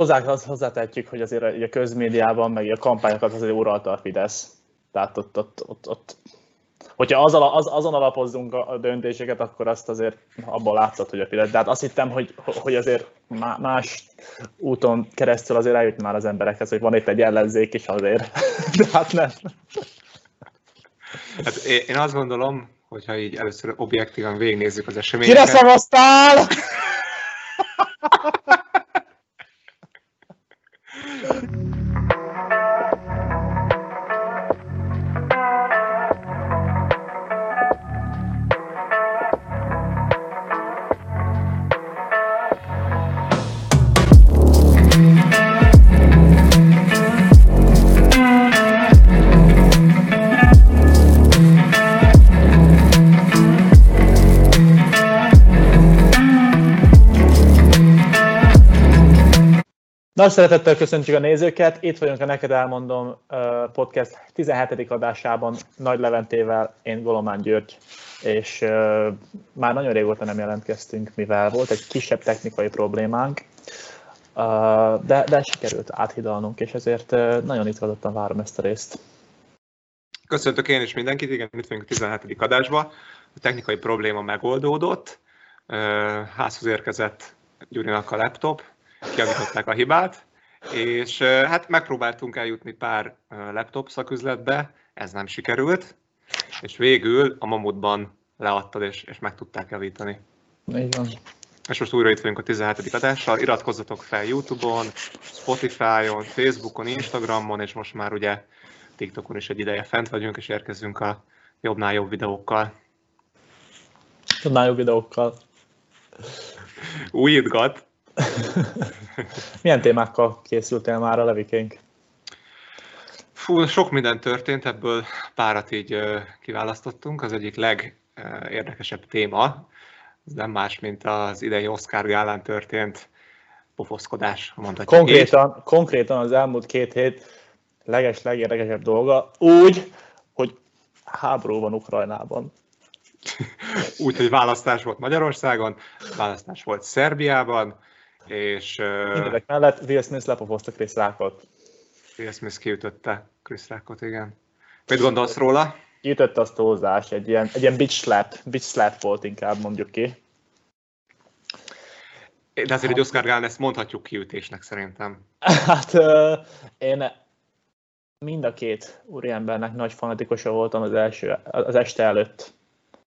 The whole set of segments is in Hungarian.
hozzá, hozzátehetjük, hogy azért a közmédiában, meg a kampányokat azért uralta a Fidesz. Tehát ott, ott, ott, ott hogyha az, az, azon alapozzunk a döntéseket, akkor azt azért abban látszott, hogy a Fidesz. De hát azt hittem, hogy, hogy azért más úton keresztül azért eljut már az emberekhez, hogy van itt egy ellenzék is azért. De hát nem. Hát én azt gondolom, hogyha így először objektívan végignézzük az eseményeket. Kire szavaztál? Nagy szeretettel köszöntjük a nézőket, itt vagyunk a Neked Elmondom podcast 17. adásában Nagy Leventével, én Golomán György, és már nagyon régóta nem jelentkeztünk, mivel volt egy kisebb technikai problémánk, de, de sikerült áthidalnunk, és ezért nagyon itt vadottan várom ezt a részt. Köszöntök én is mindenkit, igen, itt vagyunk a 17. adásban. A technikai probléma megoldódott, házhoz érkezett Gyurinak a laptop, kiavították a hibát, és hát megpróbáltunk eljutni pár laptop szaküzletbe, ez nem sikerült, és végül a Mamutban leadtad, és, és meg tudták javítani. Így van. És most újra itt vagyunk a 17. adással. Iratkozzatok fel YouTube-on, Spotify-on, Facebookon, Instagramon, és most már ugye TikTokon is egy ideje fent vagyunk, és érkezünk a jobbnál jobb videókkal. Jobbnál jobb videókkal. Újítgat. Milyen témákkal készültél már a levikénk? Fú, sok minden történt, ebből párat így kiválasztottunk. Az egyik legérdekesebb téma, ez nem más, mint az idei Oscar gálán történt pofoszkodás, mondhatjuk konkrétan, így. konkrétan az elmúlt két hét leges, legérdekesebb dolga úgy, hogy háború van Ukrajnában. úgy, hogy választás volt Magyarországon, választás volt Szerbiában, és... Mindezek mellett Will Smith lepofozta Chris Rockot. Will Smith kiütötte Chris Rockot, igen. Mit gondolsz róla? Kiütötte azt a hozzás, egy ilyen, egy ilyen bitch slap, bitch slap volt inkább mondjuk ki. De azért egy Oscar Gáln ezt mondhatjuk kiütésnek szerintem. Hát uh, én mind a két úriembernek nagy fanatikusa voltam az, első, az este előtt.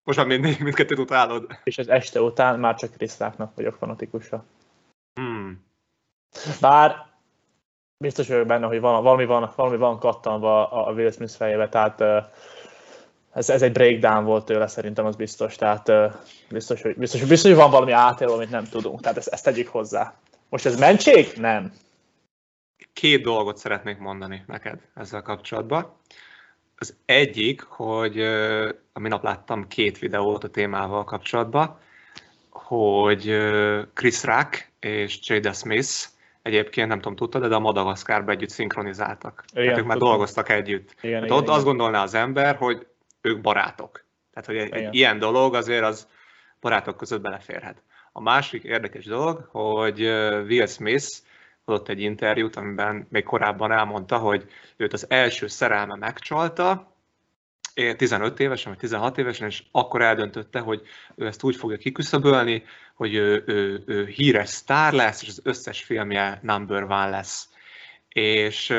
Most már mind, mindkettőt utálod. És az este után már csak Chris Rocknak vagyok fanatikusa. Bár biztos vagyok benne, hogy valami van, valami van kattanva a Will Smith fejébe, tehát ez, ez egy breakdown volt tőle, szerintem az biztos, tehát biztos, hogy, biztos, biztos, hogy van valami átélő, amit nem tudunk, tehát ezt, ezt tegyük hozzá. Most ez mentség? Nem. Két dolgot szeretnék mondani neked ezzel kapcsolatban. Az egyik, hogy a minap láttam két videót a témával kapcsolatban, hogy Chris Rock és Jada Smith egyébként nem tudom, tudtad, de a Madagaszkárba együtt szinkronizáltak. Igen, Tehát ők már dolgoztak együtt. Igen, hát igen, ott igen. azt gondolná az ember, hogy ők barátok. Tehát, hogy egy, egy ilyen dolog azért az barátok között beleférhet. A másik érdekes dolog, hogy Will Smith adott egy interjút, amiben még korábban elmondta, hogy őt az első szerelme megcsalta, 15 évesen, vagy 16 évesen, és akkor eldöntötte, hogy ő ezt úgy fogja kiküszöbölni, hogy ő, ő, ő híres sztár lesz, és az összes filmje number one lesz. És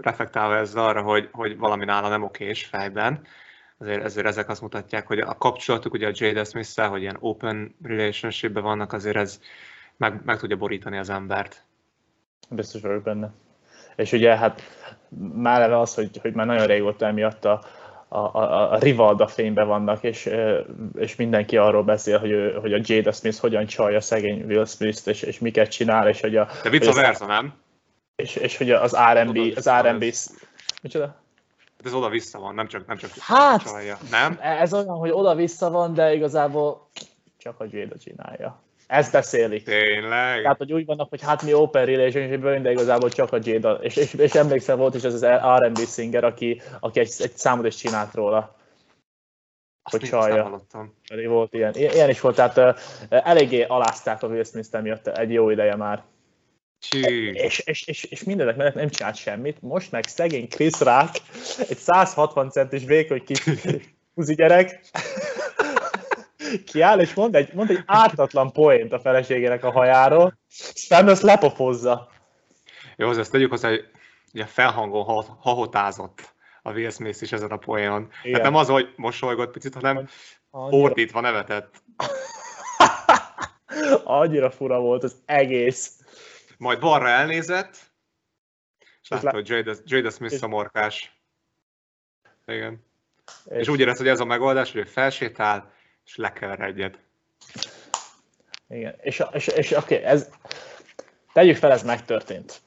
reflektálva ez arra, hogy, hogy valami nála nem okés fejben, azért, azért ezek azt mutatják, hogy a kapcsolatuk ugye a Jada smith hogy ilyen open relationship vannak, azért ez meg, meg tudja borítani az embert. Biztos vagyok benne. És ugye hát már az, hogy, hogy már nagyon régóta emiatt a, a, a, a Rivalda fényben vannak, és, és mindenki arról beszél, hogy, ő, hogy a Jada Smith hogyan csalja szegény Will Smith-t, és, és miket csinál, és hogy a... De vice versa, nem? És, és hogy az R&B, az R&B... Micsoda? Hát ez oda-vissza van, nem csak, nem csak hát, csalja, nem? Ez olyan, hogy oda-vissza van, de igazából csak a Jada csinálja. Ezt beszélik. Tényleg? Tehát, hogy úgy vannak, hogy hát mi open relationship de igazából csak a Jada. És, és, és emlékszel, volt is az az R&B singer, aki, aki egy, egy számot is csinált róla. Azt hogy csalja. Volt ilyen. Ilyen is volt, tehát uh, eléggé alázták a Will Smith-t emiatt egy jó ideje már. És, és, és, és mindenek mellett nem csinált semmit. Most meg szegény Chris Rock, egy 160 centis vékony kis gyerek, kiáll, és mond egy, mond egy ártatlan poént a feleségének a hajáról, fenn azt lepofozza. Jó, azt tegyük hozzá, hogy ugye felhangon hahotázott a Will Smith is ezen a poénon. Hát nem az, hogy mosolygott picit, hanem ordítva nevetett. Annyira fura volt az egész. Majd balra elnézett, és látta, hogy Jada, Jada Smith szomorkás. Igen. És, és úgy érez, hogy ez a megoldás, hogy felsétál, és lekever egyet. Igen, és, és, és oké, okay, ez, tegyük fel, ez megtörtént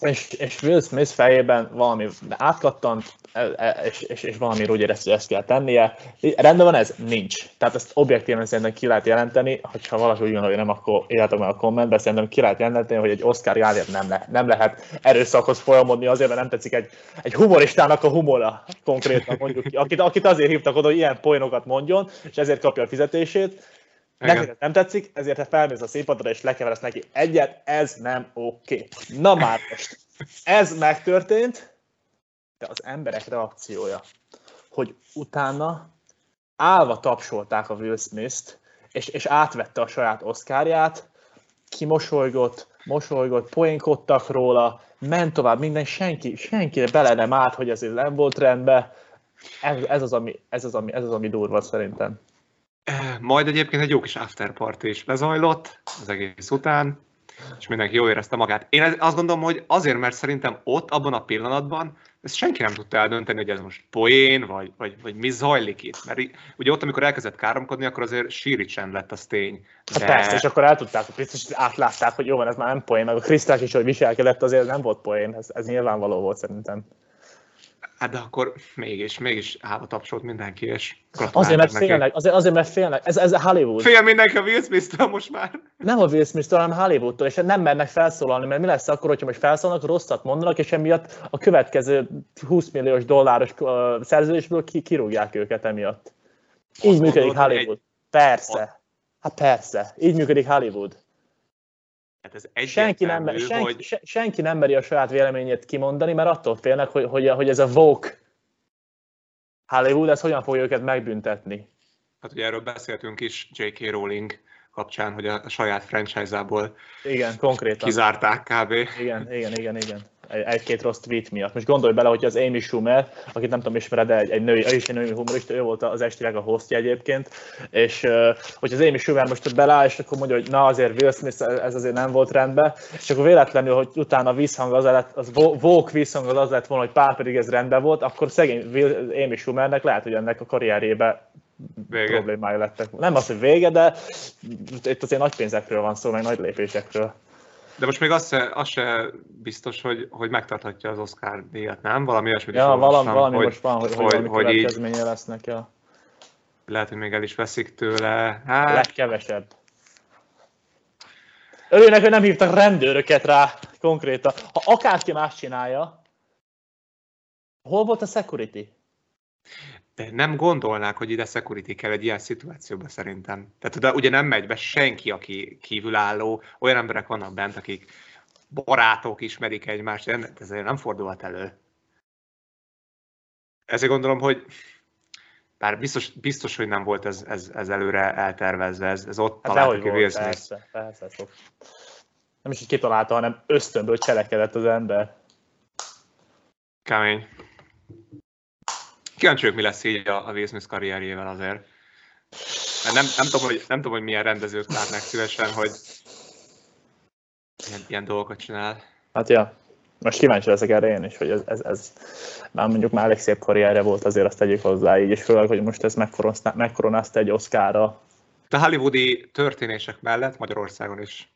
és, és Will Smith fejében valami átkattant, e, e, és, és, és valami úgy érezte, hogy ezt kell tennie. Rendben van ez? Nincs. Tehát ezt objektíven szerintem ki lehet jelenteni, hogyha valaki úgy gondolja, hogy nem, akkor írjátok meg a kommentbe, szerintem ki lehet jelenteni, hogy egy Oscar gálért nem, le, nem lehet erőszakhoz folyamodni azért, mert nem tetszik egy, egy humoristának a humora konkrétan mondjuk ki, akit, akit azért hívtak oda, hogy ilyen poénokat mondjon, és ezért kapja a fizetését Neked nem tetszik, ezért te felmész a színpadra és lekeveresz neki egyet, ez nem oké. Okay. Na már most, ez megtörtént, de az emberek reakciója, hogy utána állva tapsolták a Will Smith-t, és, és átvette a saját oszkárját, kimosolygott, mosolygott, poénkodtak róla, ment tovább, minden, senki, senki bele nem állt, hogy ez nem volt rendben. Ez, ez, az, ami, ez, az, ami, ez az, ami durva szerintem. Majd egyébként egy jó kis afterparty is lezajlott az egész után, és mindenki jól érezte magát. Én azt gondolom, hogy azért, mert szerintem ott, abban a pillanatban, ezt senki nem tudta eldönteni, hogy ez most poén, vagy, vagy, vagy mi zajlik itt. Mert ugye ott, amikor elkezdett káromkodni, akkor azért síri csend lett a tény. Hát De... Hát persze, és akkor el tudták, biztos átlátták, hogy jó van, ez már nem poén, meg a Krisztás is, hogy viselkedett, azért nem volt poén, ez, ez nyilvánvaló volt szerintem. Hát de akkor mégis, mégis állva tapsolt mindenki, és Azért, mert neki. félnek, azért, azért, mert félnek. Ez, ez a Hollywood. Fél mindenki a Will smith most már. Nem a Will Smith-től, hanem Hollywoodtól, és nem mernek felszólalni, mert mi lesz akkor, hogyha most felszólalnak, rosszat mondanak, és emiatt a következő 20 milliós dolláros uh, szerződésből ki, kirúgják őket emiatt. Így Azt működik Hollywood. Egy... Persze. Hát persze. Így működik Hollywood. Hát ez senki nem, senki, hogy... senki nem meri a saját véleményét kimondani, mert attól félnek, hogy, hogy, hogy ez a Vogue Hollywood, ez hogyan fogja őket megbüntetni. Hát ugye erről beszéltünk is J.K. Rowling kapcsán, hogy a saját franchise-ából igen, konkrétan. kizárták kb. Igen, igen, igen, igen egy-két rossz tweet miatt. Most gondolj bele, hogy az Amy Schumer, akit nem tudom ismered, de egy, egy női, is egy női humorista, ő volt az estileg a hostja egyébként, és hogy az Amy Schumer most beláll, és akkor mondja, hogy na azért Will Smith, ez azért nem volt rendben, és akkor véletlenül, hogy utána visszhang az lett, az Vogue visszhang az, az lett volna, hogy pár pedig ez rendben volt, akkor szegény Will, Amy Schumernek lehet, hogy ennek a karrierjébe vége. problémája lettek. Nem az, hogy vége, de itt azért nagy pénzekről van szó, meg nagy lépésekről. De most még az se, az se biztos, hogy, hogy megtarthatja az Oscar díjat, nem? Valami olyasmit ja, is valami, valami hogy, most van, hogy, hogy, hogy valami következménye lesznek. Ja. Lehet, hogy még el is veszik tőle. Hát... Legkevesebb. Örülnek, hogy nem hívtak rendőröket rá konkrétan. Ha akárki más csinálja, hol volt a security? De nem gondolnák, hogy ide security kell egy ilyen szituációban szerintem. Tehát de ugye nem megy be senki, aki kívülálló, olyan emberek vannak bent, akik barátok ismerik egymást, ez ezért nem fordulhat elő. Ezért gondolom, hogy bár biztos, biztos hogy nem volt ez, ez, ez előre eltervezve, ez, ez ott hát találta ki Will Smith. Persze, persze, Nem is így kitalálta, hanem ösztönből cselekedett az ember. Kemény. Kíváncsi mi lesz így a, a Will Smith karrierjével azért. Nem, nem, tudom, hogy, nem tudom, hogy milyen rendezők látnak szívesen, hogy ilyen, ilyen dolgokat csinál. Hát ja, most kíváncsi leszek erre én is, hogy ez, ez, ez már mondjuk már elég szép karrierje volt, azért azt tegyük hozzá így, és főleg, hogy most ez megkoronázta egy Oscarra. A hollywoodi történések mellett Magyarországon is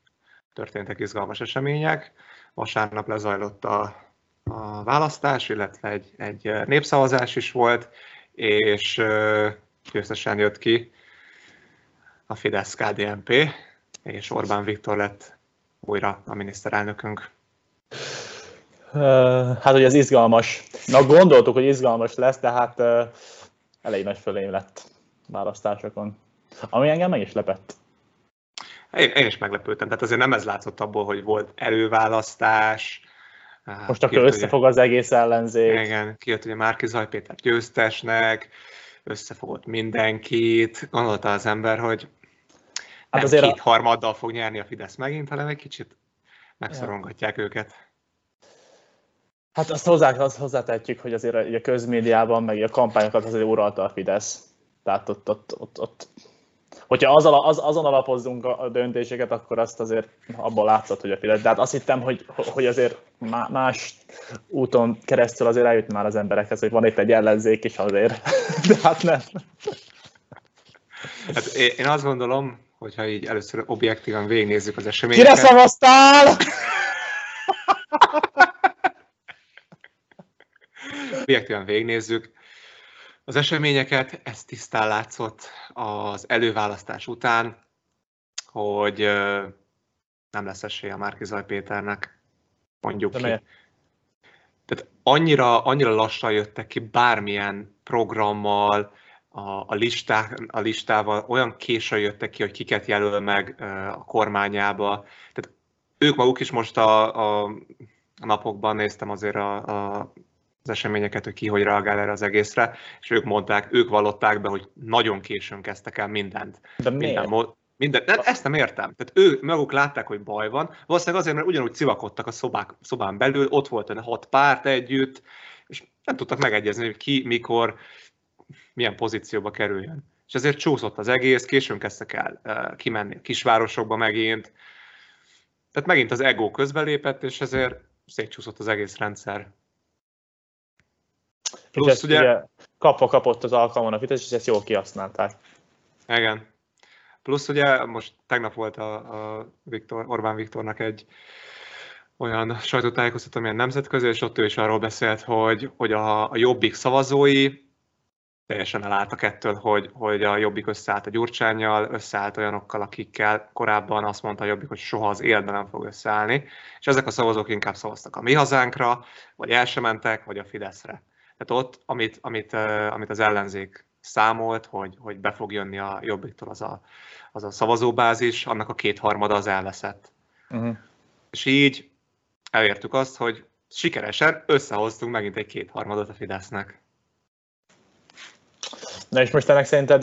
történtek izgalmas események. Vasárnap lezajlott a a választás, illetve egy, egy népszavazás is volt, és győztesen jött ki a fidesz KDNP, és Orbán Viktor lett újra a miniszterelnökünk. Hát, hogy ez izgalmas. Na, gondoltuk, hogy izgalmas lesz, de hát elég nagy fölém lett választásokon. Ami engem meg is lepett. Én, én is meglepődtem, tehát azért nem ez látszott abból, hogy volt előválasztás. Most akkor összefog az egész ellenzék. Igen, kijött ugye Márki Zajpéter győztesnek, összefogott mindenkit, gondolta az ember, hogy hát nem azért két a... harmaddal fog nyerni a Fidesz megint, hanem egy kicsit megszorongatják ja. őket. Hát azt, hozzá, azt hozzátehetjük, hogy azért a közmédiában, meg a kampányokat azért uralta a Fidesz. Tehát ott, ott, ott, ott hogyha az, az, azon alapozzunk a döntéseket, akkor azt azért abban látszott, hogy a Fidesz. De hát azt hittem, hogy, hogy azért más úton keresztül azért eljutni már az emberekhez, hogy van itt egy ellenzék is azért. De hát nem. Hát én azt gondolom, hogyha így először objektívan végignézzük az eseményeket. Kire szavaztál? objektíven végignézzük az eseményeket, ez tisztán látszott az előválasztás után, hogy nem lesz esélye a Márki Zaj Péternek, mondjuk De ki. Miért? Tehát annyira, annyira lassan jöttek ki bármilyen programmal, a, a, listák, a listával, olyan későn jöttek ki, hogy kiket jelöl meg a kormányába. Tehát ők maguk is most a, a napokban néztem azért a, a az eseményeket, hogy ki hogy reagál erre az egészre, és ők mondták, ők vallották be, hogy nagyon későn kezdtek el mindent. De miért? Minden, minden, de ezt nem értem. Tehát ők maguk látták, hogy baj van. Valószínűleg azért, mert ugyanúgy civakodtak a szobák, szobán belül, ott volt a hat párt együtt, és nem tudtak megegyezni, hogy ki, mikor, milyen pozícióba kerüljön. És ezért csúszott az egész, későn kezdtek el uh, kimenni a kisvárosokba megint. Tehát megint az ego közbelépett, és ezért szétcsúszott az egész rendszer. Plusz, és ezt ugye, ugye kapva kapott az alkalmon a Fidesz, és ezt jól kihasználták. Igen. Plusz ugye most tegnap volt a, a Viktor, Orbán Viktornak egy olyan sajtótájékoztató, amilyen nemzetközi, és ott ő is arról beszélt, hogy, hogy a, a jobbik szavazói teljesen elálltak ettől, hogy, hogy a Jobbik összeállt a Gyurcsányjal, összeállt olyanokkal, akikkel korábban azt mondta a Jobbik, hogy soha az életben nem fog összeállni, és ezek a szavazók inkább szavaztak a mi hazánkra, vagy el sem mentek, vagy a Fideszre. Tehát ott, amit, amit, amit az ellenzék számolt, hogy, hogy be fog jönni a Jobbiktól az a, az a szavazóbázis, annak a kétharmada az elveszett. Uh-huh. És így elértük azt, hogy sikeresen összehoztunk megint egy kétharmadot a Fidesznek. Na és most ennek szerinted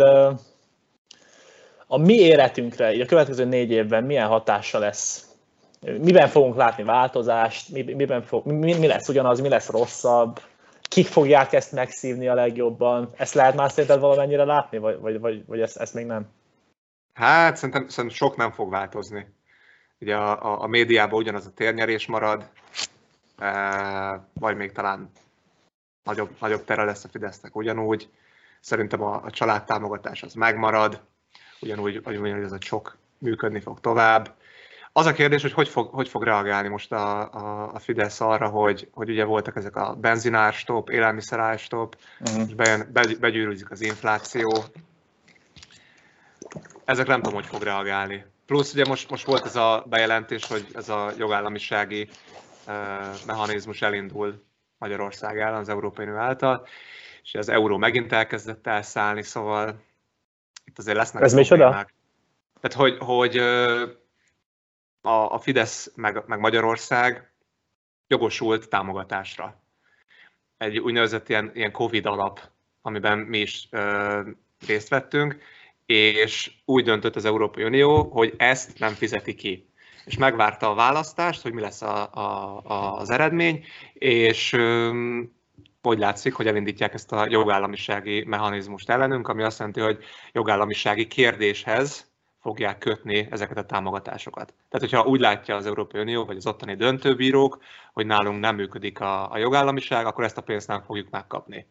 a mi életünkre, a következő négy évben milyen hatása lesz? Miben fogunk látni változást? Miben fog, mi, mi lesz ugyanaz, mi lesz rosszabb? Kik fogják ezt megszívni a legjobban? Ezt lehet már szerinted valamennyire látni, vagy, vagy, vagy, vagy ezt, ezt még nem? Hát szerintem, szerintem sok nem fog változni. Ugye a, a, a médiában ugyanaz a térnyerés marad, e, vagy még talán nagyobb, nagyobb tere lesz a Fidesznek ugyanúgy. Szerintem a, a családtámogatás az megmarad, ugyanúgy, ugyanúgy ez a sok működni fog tovább. Az a kérdés, hogy hogy fog, hogy fog reagálni most a, a, a Fidesz arra, hogy, hogy ugye voltak ezek a benzinárstop, élelmiszerárstop, uh-huh. és bejön, be, begyűrűzik az infláció. Ezek nem tudom, hogy fog reagálni. Plusz ugye most, most volt ez a bejelentés, hogy ez a jogállamisági uh, mechanizmus elindul Magyarország ellen, az Európai Unió által, és az euró megint elkezdett elszállni, szóval itt azért lesznek Ez problémák. Tehát, hogy, hogy a, a Fidesz meg, meg Magyarország jogosult támogatásra. Egy úgynevezett ilyen, ilyen Covid alap, amiben mi is ö, részt vettünk, és úgy döntött az Európai Unió, hogy ezt nem fizeti ki. És megvárta a választást, hogy mi lesz a, a, a, az eredmény, és hogy látszik, hogy elindítják ezt a jogállamisági mechanizmust ellenünk, ami azt jelenti, hogy jogállamisági kérdéshez fogják kötni ezeket a támogatásokat. Tehát, hogyha úgy látja az Európai Unió, vagy az ottani döntőbírók, hogy nálunk nem működik a, a jogállamiság, akkor ezt a pénzt nem fogjuk megkapni.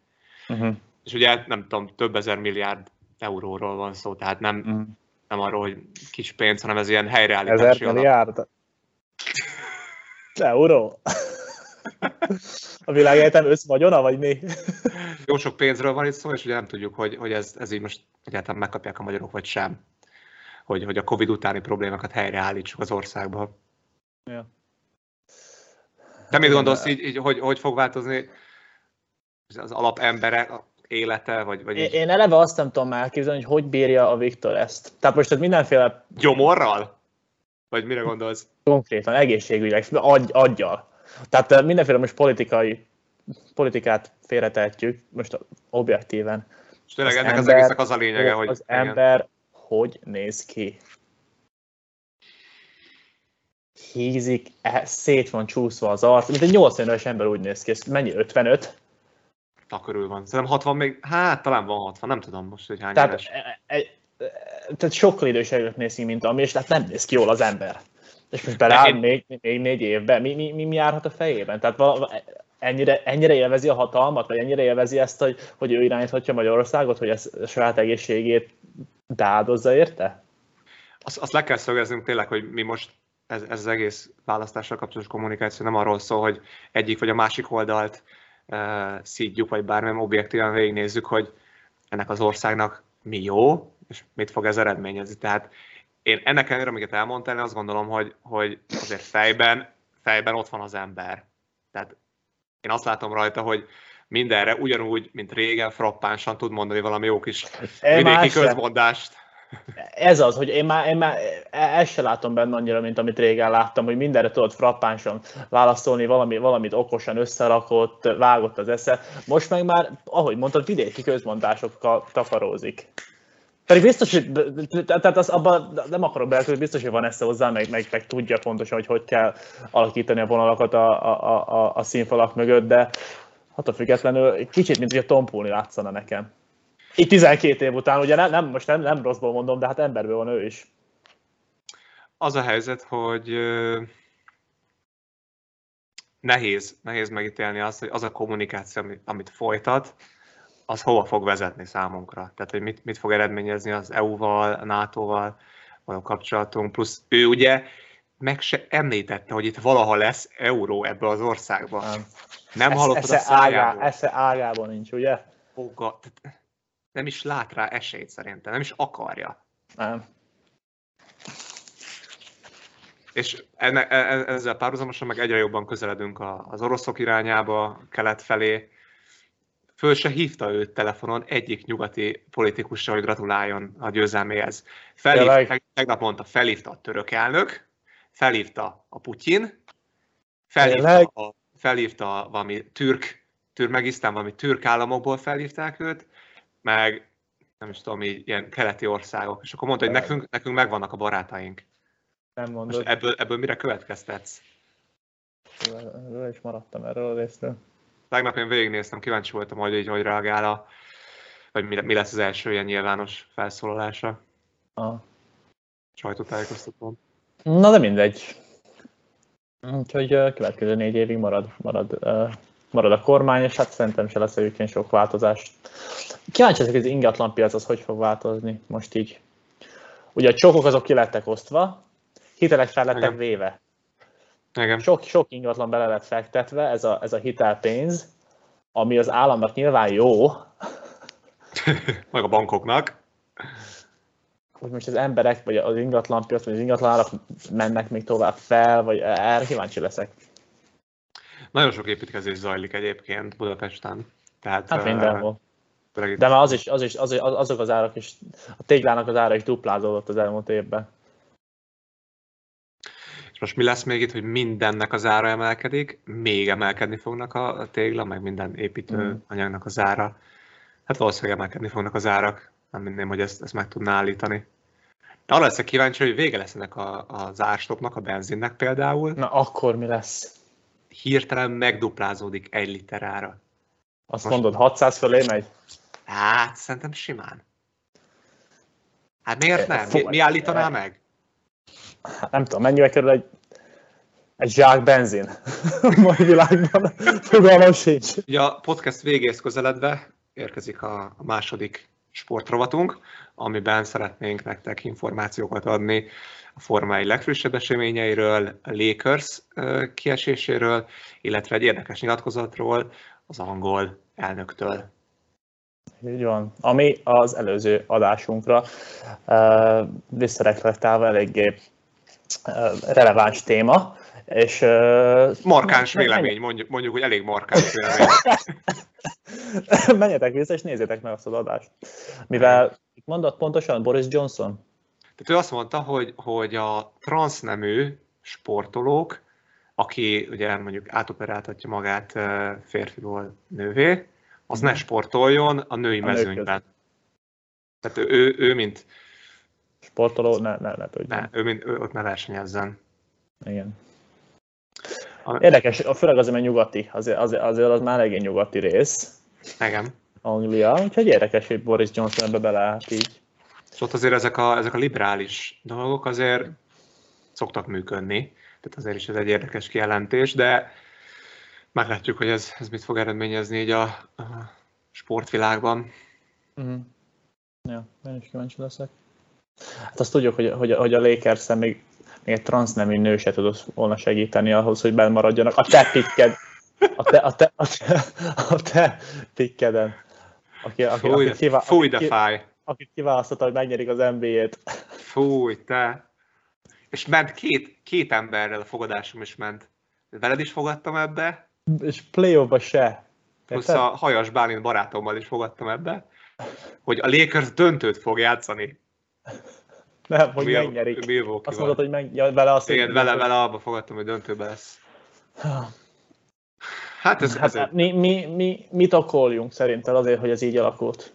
Uh-huh. És ugye nem tudom, több ezer milliárd euróról van szó, tehát nem, uh-huh. nem arról, hogy kis pénz, hanem ez ilyen helyreállítási Ezer alap. milliárd? Euró? A világegyetem összvagyona, vagy mi? Jó sok pénzről van itt szó, és ugye nem tudjuk, hogy, hogy ez, ez így most egyáltalán megkapják a magyarok, vagy sem hogy, hogy a Covid utáni problémákat helyreállítsuk az országban. Ja. Te mit gondolsz így, így hogy, hogy fog változni az alapembere élete? Vagy, vagy én, én eleve azt nem tudom elképzelni, hogy hogy bírja a Viktor ezt. Tehát most tehát mindenféle... Gyomorral? Vagy mire gondolsz? Konkrétan, egészségügyileg, agy, aggyal. Tehát mindenféle most politikai, politikát félretehetjük, most objektíven. És tényleg az ennek ember, az egésznek az a lényege, hogy... Az igen. ember hogy néz ki? Hízik, e, szét van csúszva az arc, mint egy 80 éves ember úgy néz ki, ez mennyi, 55? A körül van. Szerintem 60 még, hát talán van 60, nem tudom most, hogy hány tehát, éves. E, e, tehát sokkal idősebbnek néz ki, mint ami, és tehát nem néz ki jól az ember. És most beleáll én... még, még négy évben, mi, mi, mi, mi járhat a fejében? Tehát vala, ennyire, ennyire élvezi a hatalmat, vagy ennyire élvezi ezt, hogy, hogy ő irányíthatja Magyarországot, hogy ez a saját egészségét beáldozza érte? Azt, azt le kell szögeznünk tényleg, hogy mi most ez, ez az egész választással kapcsolatos kommunikáció nem arról szól, hogy egyik vagy a másik oldalt uh, szídjuk, vagy bármilyen objektíven végignézzük, hogy ennek az országnak mi jó, és mit fog ez eredményezni. Tehát én ennek ellenére, amiket elmondtál, én azt gondolom, hogy, hogy azért fejben, fejben ott van az ember. Tehát én azt látom rajta, hogy mindenre ugyanúgy, mint régen, frappánsan tud mondani valami jó kis vidéki közmondást. Ez az, hogy én már, én már ezt se látom benne annyira, mint amit régen láttam, hogy mindenre tudod frappánsan válaszolni, valami, valamit okosan összerakott, vágott az esze. Most meg már, ahogy mondtad, vidéki közmondásokkal takarózik. Pedig biztos, hogy, tehát az, abban nem akarok bele, hogy biztos, hogy van ezt hozzá, meg, meg, meg, tudja pontosan, hogy hogy kell alakítani a vonalakat a, a, a, a színfalak mögött, de hát a függetlenül kicsit, mint hogy a tompulni látszana nekem. Itt 12 év után, ugye nem, nem most nem, nem rosszból mondom, de hát emberből van ő is. Az a helyzet, hogy nehéz, nehéz megítélni azt, hogy az a kommunikáció, amit folytat, az hova fog vezetni számunkra. Tehát, hogy mit, mit fog eredményezni az EU-val, a NATO-val való kapcsolatunk. Plusz ő ugye meg se említette, hogy itt valaha lesz euró ebbe az országban. Nem, nem hallottad esze, a szájából. Esze ágában nincs, ugye? Foga, nem is lát rá esélyt szerintem, nem is akarja. Nem. És enne, e, e, ezzel párhuzamosan meg egyre jobban közeledünk az oroszok irányába, kelet felé, föl se hívta őt telefonon egyik nyugati politikussal, hogy gratuláljon a győzelméhez. Felhívta, tegnap mondta, felhívta a török elnök, felhívta a Putyin, felhívta, a, felhívta valami türk, türmegisztán, valami türk államokból felhívták őt, meg nem is tudom, ilyen keleti országok. És akkor mondta, hogy nekünk, nekünk megvannak a barátaink. Nem mondod. És ebből, ebből mire következtetsz? Erről is maradtam erről a részről. Tegnap én végignéztem, kíváncsi voltam, hogy így hogy reagál a, vagy mi, mi lesz az első ilyen nyilvános felszólalása. A Sajtótájékoztatón. Na de mindegy. Úgyhogy uh, következő négy évig marad, marad, marad a kormány, és hát szerintem se lesz egyébként sok változás. Kíváncsi hogy az ingatlan piac az hogy fog változni most így. Ugye a csokok azok ki lettek osztva, hitelek fel lettek Igen. véve. Igen. Sok, sok ingatlan bele lett fektetve, ez a, ez a hitelpénz, ami az államnak nyilván jó. Meg a bankoknak. Hogy most az emberek, vagy az ingatlanpiac, vagy az ingatlanárak mennek még tovább fel, vagy erre kíváncsi leszek. Nagyon sok építkezés zajlik egyébként Budapesten. Tehát, hát mindenhol. De már az is, az is, az, azok az árak is, a téglának az ára is duplázódott az elmúlt évben. És most mi lesz még itt, hogy mindennek az ára emelkedik, még emelkedni fognak a tégla, meg minden építőanyagnak az ára. Hát valószínűleg emelkedni fognak az árak, nem minném, hogy ezt, ezt meg tudná állítani. De arra leszek kíváncsi, hogy vége lesz ennek a, az árstopnak, a benzinnek például. Na akkor mi lesz? Hirtelen megduplázódik egy liter ára. Azt Most... mondod, 600 fölé megy? Hát, szerintem simán. Hát miért nem? Mi, mi állítaná meg? Hát nem tudom, mennyibe kerül egy, egy zsák benzin a mai világban, fogalmam sincs. Ugye a podcast végéhez közeledve érkezik a második sportrovatunk, amiben szeretnénk nektek információkat adni a formái legfrissebb eseményeiről, a Lakers kieséséről, illetve egy érdekes nyilatkozatról az angol elnöktől. Így van. Ami az előző adásunkra uh, visszareflektálva eléggé releváns téma. És, markáns vélemény, mondjuk, mondjuk, hogy elég markáns vélemény. Menjetek vissza, és nézzétek meg azt az adást. Mivel mondott pontosan Boris Johnson? Tehát ő azt mondta, hogy, hogy a transznemű sportolók, aki ugye mondjuk átoperáltatja magát férfiból nővé, az ne mhm. sportoljon a női a mezőnyben. Tehát ő, ő, ő mint sportoló ne, ne, ne tudja. Ne, ő, mint, ő ott ne versenyezzen. Igen. Érdekes, főleg azért, mert nyugati, azért, azért, azért az már egy nyugati rész. Igen. Anglia, úgyhogy érdekes, hogy Boris Johnson ebbe beleállt így. És ott azért ezek a, ezek a liberális dolgok azért szoktak működni, tehát azért is ez egy érdekes kijelentés, de meglátjuk, hogy ez, ez mit fog eredményezni így a, a sportvilágban. Uh-huh. Ja, én is kíváncsi leszek. Hát azt tudjuk, hogy, hogy, hogy a lakers még, még egy transznemű nő se tudott volna segíteni ahhoz, hogy maradjanak. A te pikked, a te, a te, a te, a te pikkeden. Aki, aki, fúj, aki kivá, fúj de fáj. Akit kiválasztotta, hogy megnyerik az NBA-t. Fúj, te. És ment két, két emberrel a fogadásom is ment. Veled is fogadtam ebbe. És play se. Plusz a Hajas Bálint barátommal is fogadtam ebbe, hogy a Lakers döntőt fog játszani. Nem, hogy megnyerik. Azt mondod, hogy meg, ja, vele azt Igen, vele, vele abba fogadtam, hogy döntőbe lesz. Hát ez, hát, mi, mi, mi, mit okoljunk szerinted azért, hogy ez így alakult?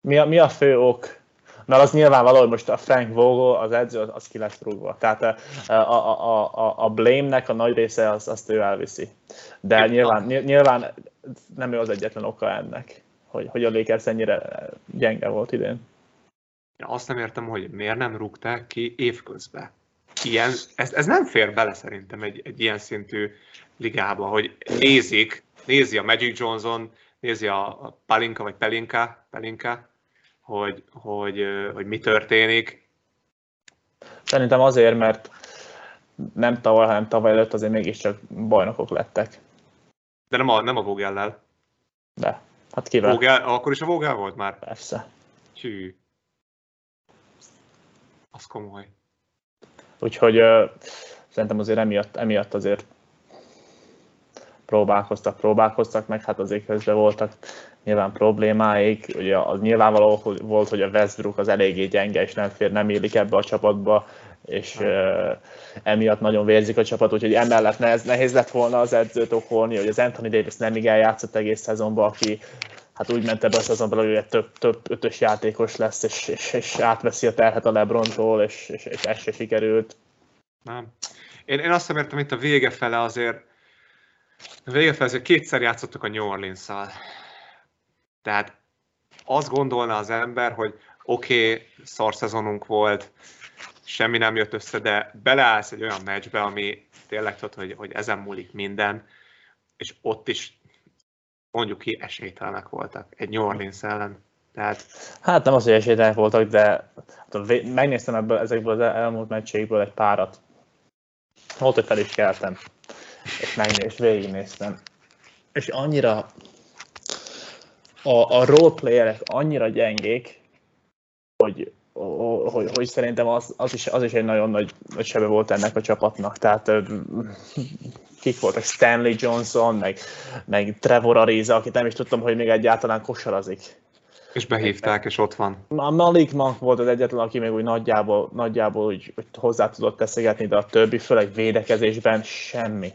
Mi a, mi a fő ok? Mert az nyilvánvaló, hogy most a Frank Vogel, az edző, az, az ki lesz rúgva. Tehát a, a, a, a, a blame-nek a nagy része az, azt ő elviszi. De nyilván, nyilván nem ő az egyetlen oka ennek, hogy, hogy a Lakers ennyire gyenge volt idén. Én azt nem értem, hogy miért nem rúgták ki évközben. Ilyen, ez, ez nem fér bele szerintem egy, egy ilyen szintű ligába, hogy nézik, nézi a Magic Johnson, nézi a Palinka vagy Pelinka, Pelinka hogy, hogy, hogy mi történik. Szerintem azért, mert nem tavaly, hanem tavaly előtt azért mégiscsak bajnokok lettek. De nem a, nem a Vogellel. De. Hát kivel? Vogel, akkor is a Vogel volt már? Persze. Hű. Az komoly. Úgyhogy uh, szerintem azért emiatt, emiatt azért próbálkoztak, próbálkoztak, meg hát azért közben voltak nyilván problémáik. Ugye az nyilvánvaló volt, hogy a Westbrook az eléggé gyenge, és nem fér, nem élik ebbe a csapatba, és uh, emiatt nagyon vérzik a csapat, úgyhogy emellett nehez, nehéz lett volna az edzőt okolni, hogy az Anthony Davis nem igen játszott egész szezonban, aki hát úgy ment ebbe a szezonban, hogy több, több ötös játékos lesz, és, és, és átveszi a terhet a Lebrontól, és, és, és ez se sikerült. Nem. Én, én azt értem, itt a vége fele azért, a vége fele azért kétszer játszottak a New Orleans-szal. Tehát azt gondolna az ember, hogy oké, okay, szar szezonunk volt, semmi nem jött össze, de beleállsz egy olyan meccsbe, ami tényleg tudod, hogy, hogy ezen múlik minden, és ott is mondjuk ki esélytelenek voltak egy New Orleans ellen. Tehát... Hát nem az, hogy esélytelenek voltak, de hát megnéztem ebből, ezekből az elmúlt meccsékből egy párat. Volt, hogy fel is keltem, és megnéz, végignéztem. És annyira a, a roleplayerek annyira gyengék, hogy, hogy, hogy szerintem az, az, is, az is egy nagyon nagy, nagy sebe volt ennek a csapatnak. Tehát kik voltak? Stanley Johnson, meg, meg Trevor Ariza, akit nem is tudtam, hogy még egyáltalán kosarazik. És behívták, és ott van. A Malik Monk volt az egyetlen, aki még úgy nagyjából, nagyjából úgy, úgy hozzá tudott teszegetni, de a többi, főleg védekezésben semmi.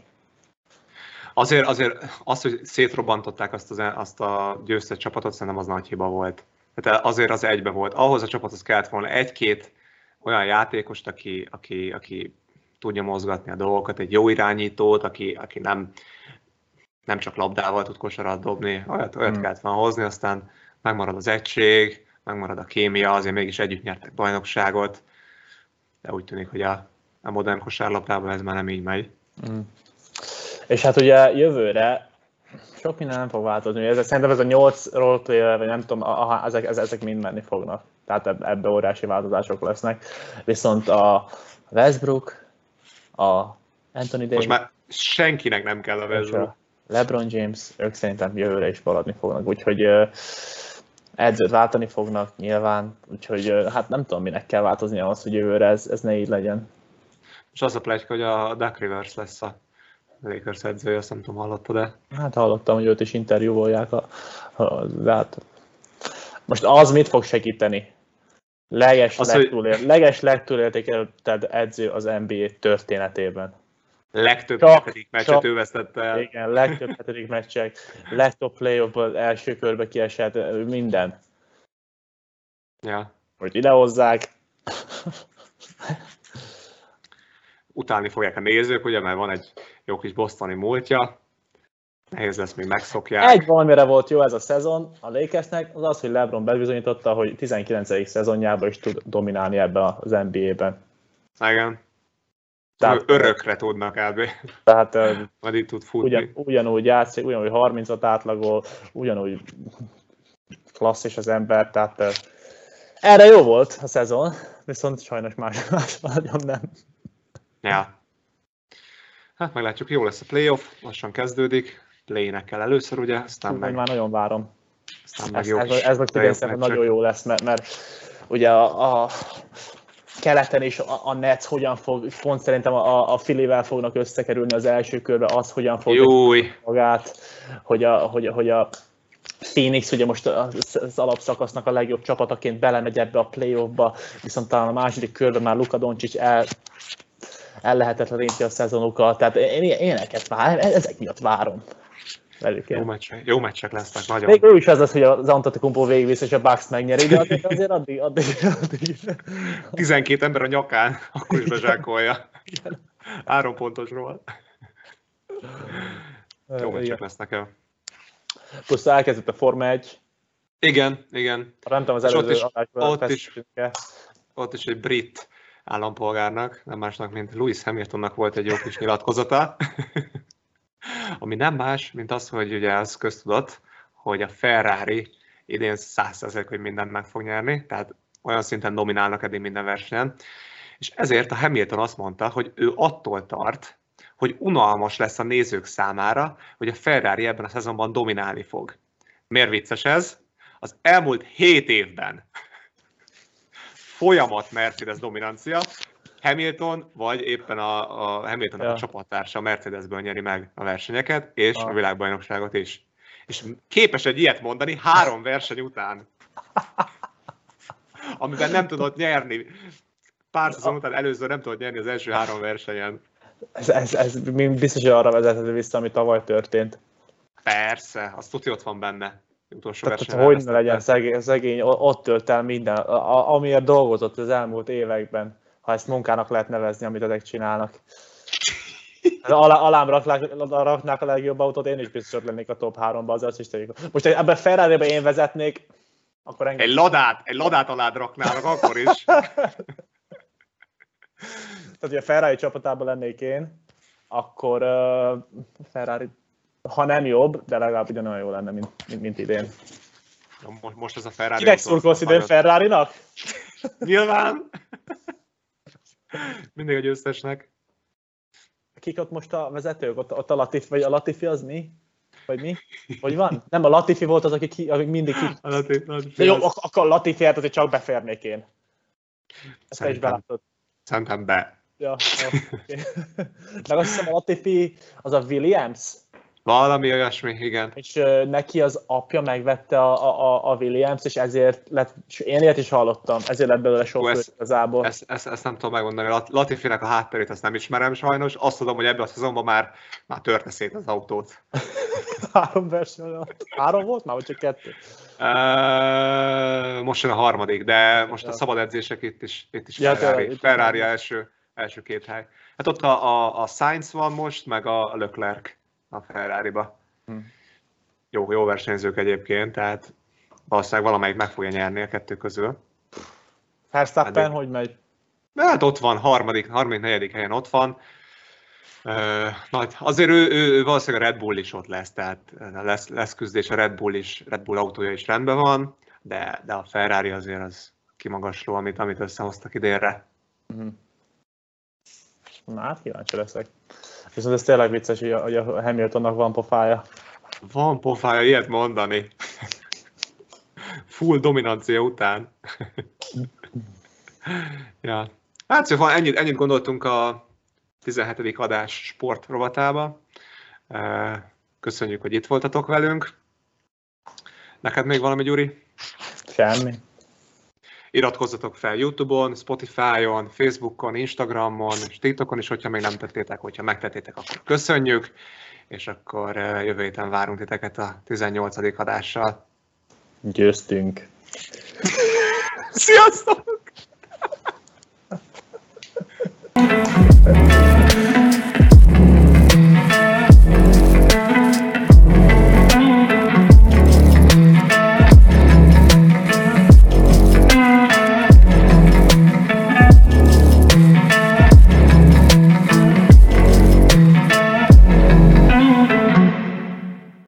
Azért, azért az, hogy szétrobbantották azt, az, azt a győztes csapatot, szerintem az nagy hiba volt. Tehát azért az egybe volt. Ahhoz a csapathoz kellett volna egy-két olyan játékost, aki, aki, aki tudja mozgatni a dolgokat, egy jó irányítót, aki, aki nem, nem csak labdával tud kosarat dobni, olyat, olyat hmm. kellett volna hozni, aztán megmarad az egység, megmarad a kémia, azért mégis együtt nyertek bajnokságot, de úgy tűnik, hogy a, a modern kosárlabdában ez már nem így megy. Hmm. És hát ugye jövőre sok minden nem fog változni. Ez, szerintem ez a nyolc roleplayer, vagy nem tudom, aha, ezek, ezek mind menni fognak. Tehát ebbe óriási változások lesznek. Viszont a Westbrook, a Anthony Davis... Most már senkinek nem kell a Westbrook. LeBron James, ők szerintem jövőre is maradni fognak, úgyhogy edzőt váltani fognak nyilván, úgyhogy hát nem tudom, minek kell változni ahhoz, hogy jövőre ez, ez ne így legyen. És az a plegyka, hogy a Duck Rivers lesz a Lakers edzője, azt nem tudom, hallottad de. Hát hallottam, hogy őt is interjúvolják, a, a, de hát most az mit fog segíteni? Leges, Az, hogy- legtúlér, leges legtúlértékeltebb edző az NBA történetében. Legtöbb Csak- hetedik meccset csak- ő vesztette el. Igen, legtöbb hetedik meccsek, legtöbb playoffból első körbe kiesett, minden. Ja. Hogy idehozzák. Utálni fogják a nézők, ugye, mert van egy jó kis bosztoni múltja. Nehéz lesz, még megszokják. Egy valamire volt jó ez a szezon a Lakersnek, az az, hogy LeBron bebizonyította, hogy 19. szezonjában is tud dominálni ebben az NBA-ben. Igen. Tehát- Örökre tudnak kb. Tehát itt tud futni. ugyan, ugyanúgy játszik, ugyanúgy 30-at átlagol, ugyanúgy klasszis az ember, tehát erre jó volt a szezon, viszont sajnos más, más nagyon nem. Ja. Hát meglátjuk, jó lesz a playoff, lassan kezdődik. Kell először, ugye, aztán Úgy, meg, már nagyon várom. aztán meg Ez, jó ez, ez tudom, meccsek. nagyon jó lesz, mert, mert ugye a, a keleten is a, a Nets hogyan fog, pont szerintem a, a Filivel fognak összekerülni az első körbe, az hogyan fog Júj, magát, hogy a, hogy, hogy a Phoenix ugye most az, alapszakasznak a legjobb csapataként belemegy ebbe a playoffba, viszont talán a második körben már Luka Doncic el, el lehetetleníti a szezonukat, tehát én éneket vár, ezek miatt várom velük. jó meccsek, jó meccsek lesznek, nagyon. Még ő is az lesz, hogy az Antetokounmpo végigvisz és a Bucks megnyeri, de azért addig, addig, addig. 12 ember a nyakán, akkor is bezsákolja. Három pontosról. Jó meccsek Igen. lesznek el. Plusz elkezdett a Forma 1, Igen, igen. nem tudom az És ott előző is- ott is-. Ott is egy brit állampolgárnak, nem másnak, mint Louis Hamiltonnak volt egy jó kis nyilatkozata, ami nem más, mint az, hogy ugye az köztudott, hogy a Ferrari idén 100% hogy mindent meg fog nyerni, tehát olyan szinten dominálnak eddig minden versenyen, és ezért a Hamilton azt mondta, hogy ő attól tart, hogy unalmas lesz a nézők számára, hogy a Ferrari ebben a szezonban dominálni fog. Miért vicces ez? Az elmúlt 7 évben folyamat Mercedes dominancia, Hamilton, vagy éppen a, a Hamilton Ja. a csapattársa a Mercedesből nyeri meg a versenyeket, és Ah. a világbajnokságot is. És képes egy ilyet mondani három verseny után, amiben nem tudott nyerni. Pár szezon után előző nem tudott nyerni az első három versenyen. Ez, ez, ez biztos, hogy arra vezethető vissza, ami tavaly történt. Persze, az tuti ott van benne. Utolsó Tehát, hogy ne legyen szegény, szegény, ott tölt el minden, a- amiért dolgozott az elmúlt években, ha ezt munkának lehet nevezni, amit ezek csinálnak. Alá, alám raklák, raknák a legjobb autót, én is biztos ott lennék a top 3-ba, az azt is tegyük. Most ebben ferrari én vezetnék, akkor engem... Egy ladát, egy ladát alá raknának akkor is. Tehát, hogy a Ferrari csapatában lennék én, akkor uh, Ferrari, ha nem jobb, de legalább ugyanolyan jó lenne, mint, mint, mint idén. Most, most ez a Ferrari. Kinek szurkolsz idén Ferrari-nak? Nyilván. Mindig a győztesnek. Kik ott most a vezetők? Ott, ott a Latifi, vagy a Latifi az mi? Vagy mi? Hogy van? Nem, a Latifi volt az, aki, ki, aki mindig ki... Lati- Lati- De jó, ak- akkor a Latifi hát azért csak beférnék én. Ezt te is belátod. Szerintem be. Ja, ja, okay. Meg azt hiszem a Latifi az a Williams, Valami olyasmi, igen. és ö, neki az apja megvette a, a, a Williams, és ezért lett, és én ilyet is hallottam, ezért lett belőle sok Hú, ez- igazából. Ezt, ezt, ezt nem tudom megmondani. Lat- Latifinek a hátterét azt nem ismerem sajnos. Azt tudom, hogy ebben a szezonban már, már törte szét az autót. Három verseny alatt. Három volt már, vagy csak kettő? Uh, most jön a harmadik, de most a szabad edzések itt is, itt is Ja, Ferrari, itt Ferrari első, első két hely. Hát ott a, a, a Sainz van most, meg a Leclerc a Ferrari-ba. Hm. Jó, jó versenyzők egyébként, tehát valószínűleg valamelyik meg fogja nyerni a kettő közül. Verstappen, Eddig. hogy megy? Hát ott van, harmadik, harmadik, negyedik helyen ott van. Nagy, azért ő, ő, ő valószínűleg a Red Bull is ott lesz, tehát lesz, lesz küzdés, a Red Bull, is, Red Bull autója is rendben van, de, de a Ferrari azért az kimagasló, amit, amit összehoztak idénre. Mhm. Na, hát kíváncsi leszek. Viszont ez tényleg vicces, hogy a, hogy a Hamiltonnak van pofája. Van pofája ilyet mondani. Full dominancia után. ja. Hát szóval ennyit, ennyit gondoltunk a 17. adás sport rovatába. Köszönjük, hogy itt voltatok velünk. Neked még valami, Gyuri? Semmi. Iratkozzatok fel YouTube-on, Spotify-on, Facebookon, Instagramon, és TikTokon is, hogyha még nem tettétek, hogyha megtettétek, akkor köszönjük, és akkor jövő héten várunk titeket a 18. adással. Győztünk! Sziasztok!